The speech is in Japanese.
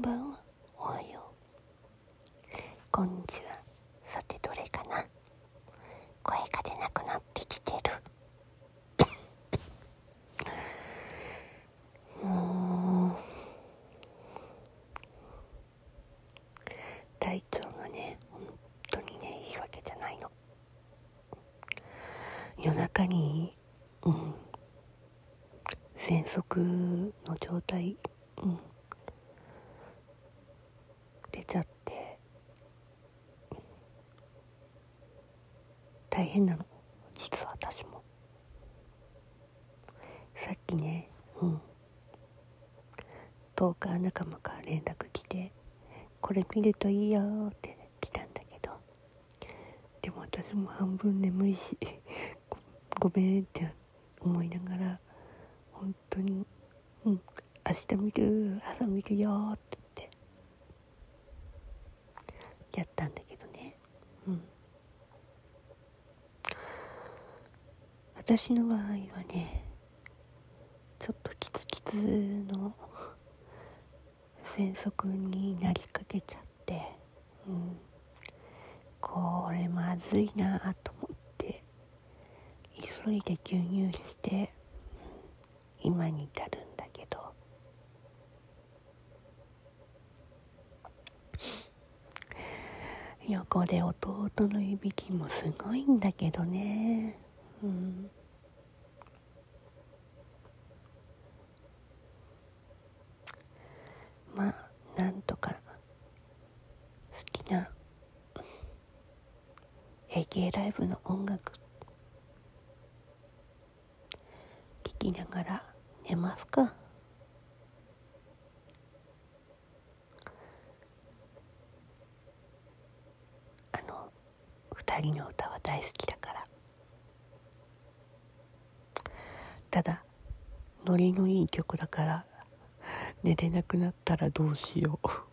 んばんは。おはよう。こんにちは。さてどれかな。声が出なくなってきてる。もう体調がね本当にねいいわけじゃないの。夜中にうん。喘息の状態。うん。出ちゃって。大変なの実は私も。さっきねうん。トーカー仲間から連絡来てこれ見るといいよって来たんだけど。でも私も半分眠いし ごめんって思いながら本当に「うん明日見る朝見るよ」ってやったんだけどね。うん。私の場合はねちょっとキツキツの 喘息になりかけちゃってうん。これまずいなと思って急いで吸入して今に至るんだけど横で弟のいびきもすごいんだけどね。うん。まあなんとか好きな AK ライブの音楽聴きながら寝ますかあの2人の歌は大好きだから。ただノリのいい曲だから寝れなくなったらどうしよう。